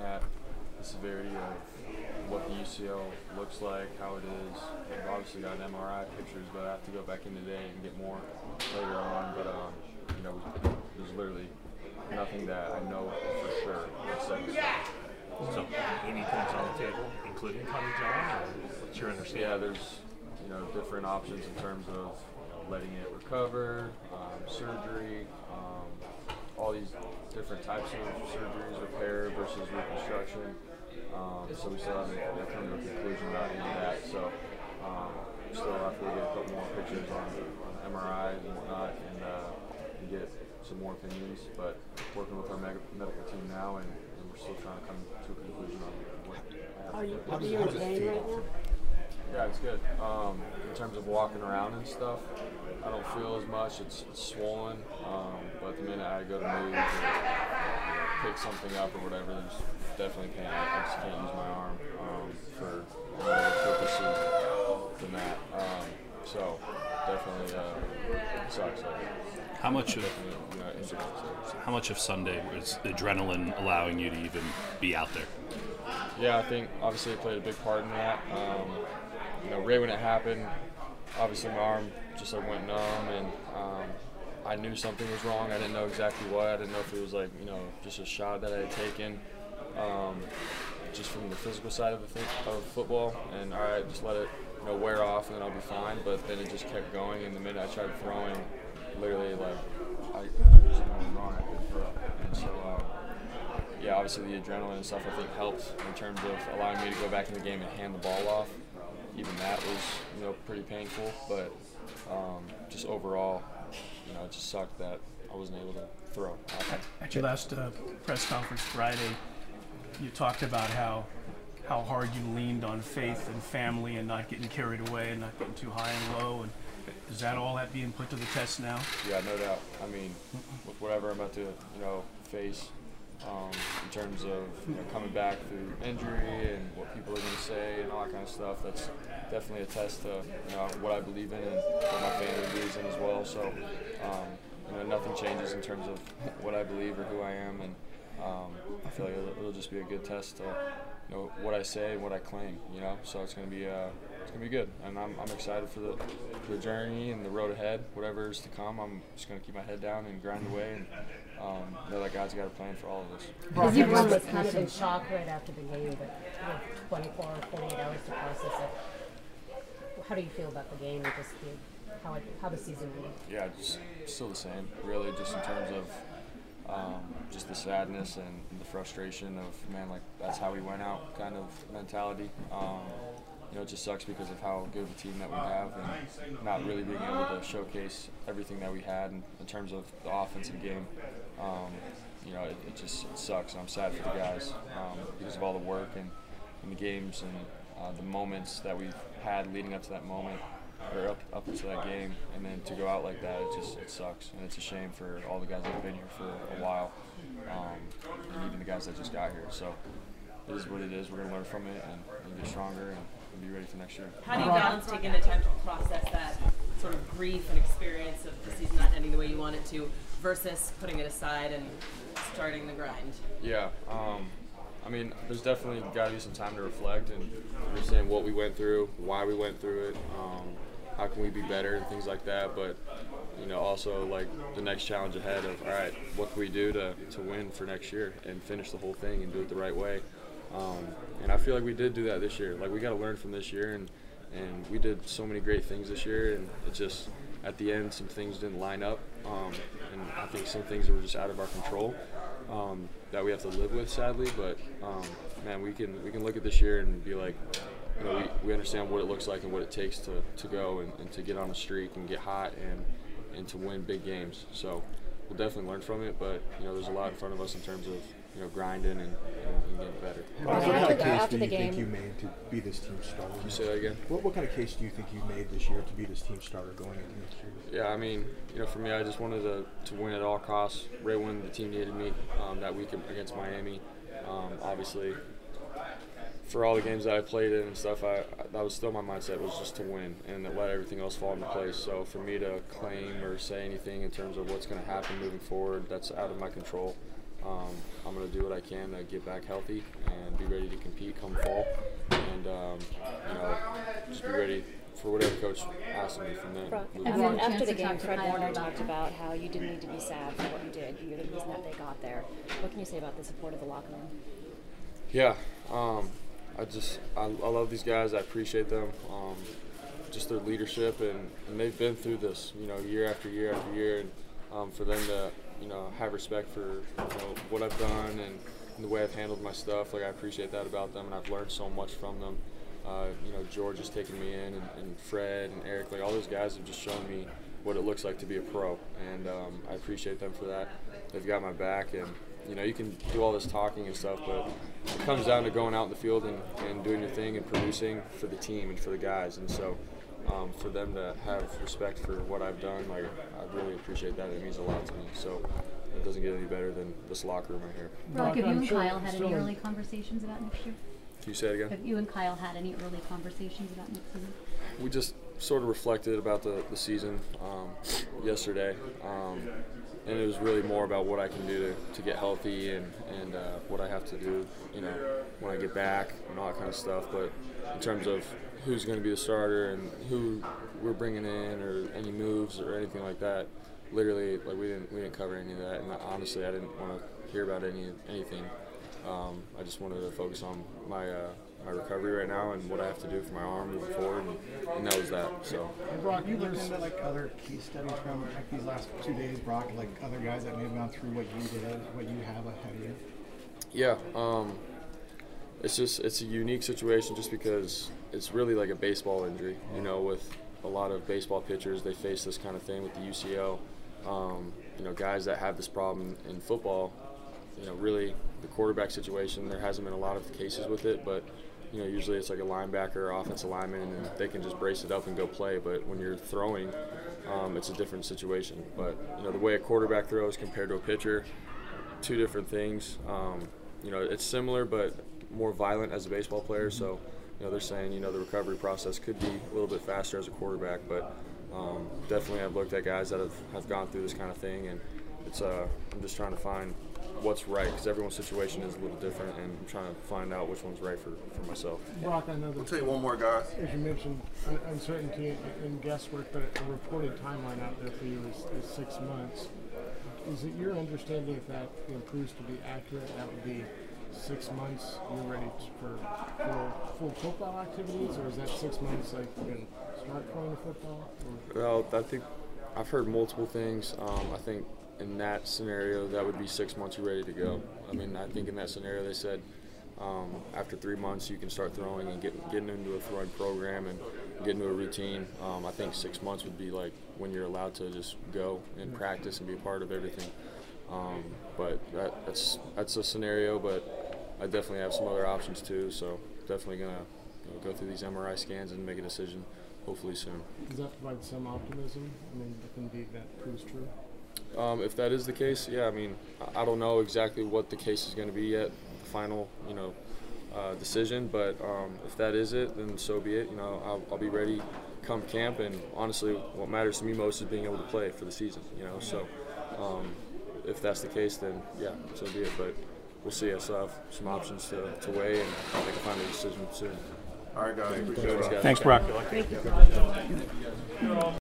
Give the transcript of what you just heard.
at the severity of what the UCL looks like, how it is. I've obviously got MRI pictures, but I have to go back in today and get more later on. But um, you know, there's literally nothing that I know for sure. So anything's on the table, including Tommy John, what's your understanding? Yeah, there's you know different options in terms of letting it recover, um, surgery, um, all these different types of surgeries, repair versus reconstruction. Um, so we still haven't come to a conclusion about any of that. So um, still have to get a couple more pictures on, on MRIs and whatnot, and, uh, and get some more opinions. But working with our med- medical team now, and, and we're still trying to come to a conclusion on what Are you, are you in pain right now? Yeah, it's good. Um, in terms of walking around and stuff, I don't feel as much. It's, it's swollen, um, but the minute I go to move or pick something up or whatever, there's definitely pain. I just can't use my arm um, for other purposes than that. Um, so definitely uh, sucks. How much of you know, injured. So. how much of Sunday was adrenaline allowing you to even be out there? Yeah, I think obviously it played a big part in that. Um, you know, right when it happened, obviously my arm just like went numb, and um, I knew something was wrong. I didn't know exactly what. I didn't know if it was like you know just a shot that I had taken, um, just from the physical side of the thing, of football. And all right, just let it you know wear off, and then I'll be fine. But then it just kept going, and the minute I tried throwing, literally like I just went wrong. Couldn't and so. Uh, yeah, obviously the adrenaline and stuff I think helped in terms of allowing me to go back in the game and hand the ball off. Even that was you know pretty painful, but um, just overall, you know, it just sucked that I wasn't able to throw. At your last uh, press conference Friday, you talked about how how hard you leaned on faith and family and not getting carried away and not getting too high and low. And is that all that being put to the test now? Yeah, no doubt. I mean, with whatever I'm about to you know face. Um, in terms of you know, coming back through injury and what people are going to say and all that kind of stuff, that's definitely a test to you know what I believe in and what my family believes in as well. So um, you know nothing changes in terms of what I believe or who I am, and um, I feel like it'll, it'll, just be a good test to you know what I say and what I claim. You know, so it's going to be uh, it's going to be good, and I'm, I'm excited for the the journey and the road ahead. Whatever is to come, I'm just going to keep my head down and grind away and. Um, know that God's got a plan for all of us. Everyone was kind of in shock right after the game, but with 24 or 48 hours to process it. How do you feel about the game and just the, how, it, how the season went? Yeah, just still the same, really, just in terms of um, just the sadness and the frustration of, man, like that's how we went out kind of mentality. Um, you know, it just sucks because of how good of a team that we have and not really being able to showcase everything that we had in, in terms of the offensive game. Um, you know, it, it just it sucks. I'm sad for the guys um, because of all the work and, and the games and uh, the moments that we've had leading up to that moment or up up into that game, and then to go out like that, it just it sucks, and it's a shame for all the guys that have been here for a while, um, and even the guys that just got here. So it is what it is. We're gonna learn from it and, and get stronger and, and be ready for next year. How do you balance taking the time to process that sort of grief and experience of the season not ending the way you want it to, versus putting it aside and starting the grind? Yeah. Um, I mean, there's definitely got to be some time to reflect and understand what we went through, why we went through it, um, how can we be better, and things like that. But you know, also like the next challenge ahead of all right, what can we do to, to win for next year and finish the whole thing and do it the right way. Um, and I feel like we did do that this year. Like we got to learn from this year, and and we did so many great things this year, and it just at the end some things didn't line up, um, and I think some things were just out of our control um, that we have to live with, sadly. But um, man, we can we can look at this year and be like, you know, we, we understand what it looks like and what it takes to, to go and, and to get on a streak and get hot and and to win big games. So we'll definitely learn from it. But you know, there's a lot in front of us in terms of you know grinding and, and, and getting better. Bob, what kind of the- case after do the you think you made to be this team starter? Can you say that again? What, what kind of case do you think you made this year to be this team starter going into next year? Yeah, I mean, you know, for me, I just wanted to, to win at all costs. Ray when the team needed me um, that week against Miami, um, obviously, for all the games that I played in and stuff, I, I that was still my mindset was just to win and to let everything else fall into place. So for me to claim or say anything in terms of what's going to happen moving forward, that's out of my control. Um, I'm going to do what I can to get back healthy and be ready to compete come fall, and um, you know just be ready for whatever coach asks me from then. After, forward. after the game, Fred Warner talked about how you didn't need to be sad for what you did. You're the reason that they got there. What can you say about the support of the locker room? Yeah, um, I just I, I love these guys. I appreciate them. Um, just their leadership and, and they've been through this, you know, year after year after year, and um, for them to you know have respect for you know what I've done and, the way I've handled my stuff. Like I appreciate that about them, and I've learned so much from them. Uh, you know, George has taken me in, and, and Fred and Eric, like all those guys have just shown me what it looks like to be a pro, and um, I appreciate them for that. They've got my back, and you know, you can do all this talking and stuff, but it comes down to going out in the field and, and doing your thing and producing for the team and for the guys. And so, um, for them to have respect for what I've done, like I really appreciate that. It means a lot to me. So, it doesn't get any better than this locker room right here. Brock, have you I'm and Kyle had any early conversations about next year? Can you say it again? Have you and Kyle had any early conversations about next season? we just sort of reflected about the, the season um, yesterday. Um, and it was really more about what I can do to, to get healthy and, and uh, what I have to do, you know, when I get back and all that kind of stuff. But in terms of who's going to be the starter and who we're bringing in or any moves or anything like that, literally, like we didn't we didn't cover any of that. And honestly, I didn't want to hear about any anything. Um, I just wanted to focus on my uh, my recovery right now and what I have to do for my arm moving forward, and, and that was that. So. Brock, you looked into like other key studies from like these last two days, Brock, like other guys that may have gone through what you did, what you have ahead of you. Yeah, um, it's just it's a unique situation just because it's really like a baseball injury. You know, with a lot of baseball pitchers, they face this kind of thing with the UCL. Um, you know, guys that have this problem in football, you know, really the quarterback situation. There hasn't been a lot of cases with it, but you know, usually it's like a linebacker or offensive lineman, and they can just brace it up and go play. But when you're throwing, um, it's a different situation. But you know, the way a quarterback throws compared to a pitcher, two different things. Um, you know, it's similar but more violent as a baseball player. So, you know, they're saying you know the recovery process could be a little bit faster as a quarterback, but um, definitely I've looked at guys that have, have gone through this kind of thing, and it's uh, I'm just trying to find what's right because everyone's situation is a little different, and I'm trying to find out which one's right for, for myself. Brock, I know We'll tell you one more, guys. as you mentioned, uncertainty and guesswork, but a reported timeline out there for you is, is six months. Is it your understanding if that you know, proves to be accurate, that would be six months you're ready for full, full football activities, or is that six months like you can start playing football? Or Well, I think I've heard multiple things. Um, I think in that scenario, that would be six months you're ready to go. I mean, I think in that scenario, they said um, after three months you can start throwing and get, getting into a throwing program and get into a routine. Um, I think six months would be like when you're allowed to just go and practice and be a part of everything. Um, but that, that's that's a scenario, but I definitely have some other options too. So definitely gonna you know, go through these MRI scans and make a decision hopefully soon. does that provide some optimism? I mean, if indeed that proves true. Um, if that is the case, yeah, I mean, I- don't know exactly what the case is going to be yet, the final, you know, uh, decision. But um, if that is it, then so be it. You know, I'll, I'll be ready come camp. And honestly, what matters to me most is being able to play for the season. You know, so um, if that's the case, then yeah, so be it. But we'll see. I still have some options to, to weigh, and I think I'll find a decision soon. All right, guys. Thanks, Brock. Thank you, Brock.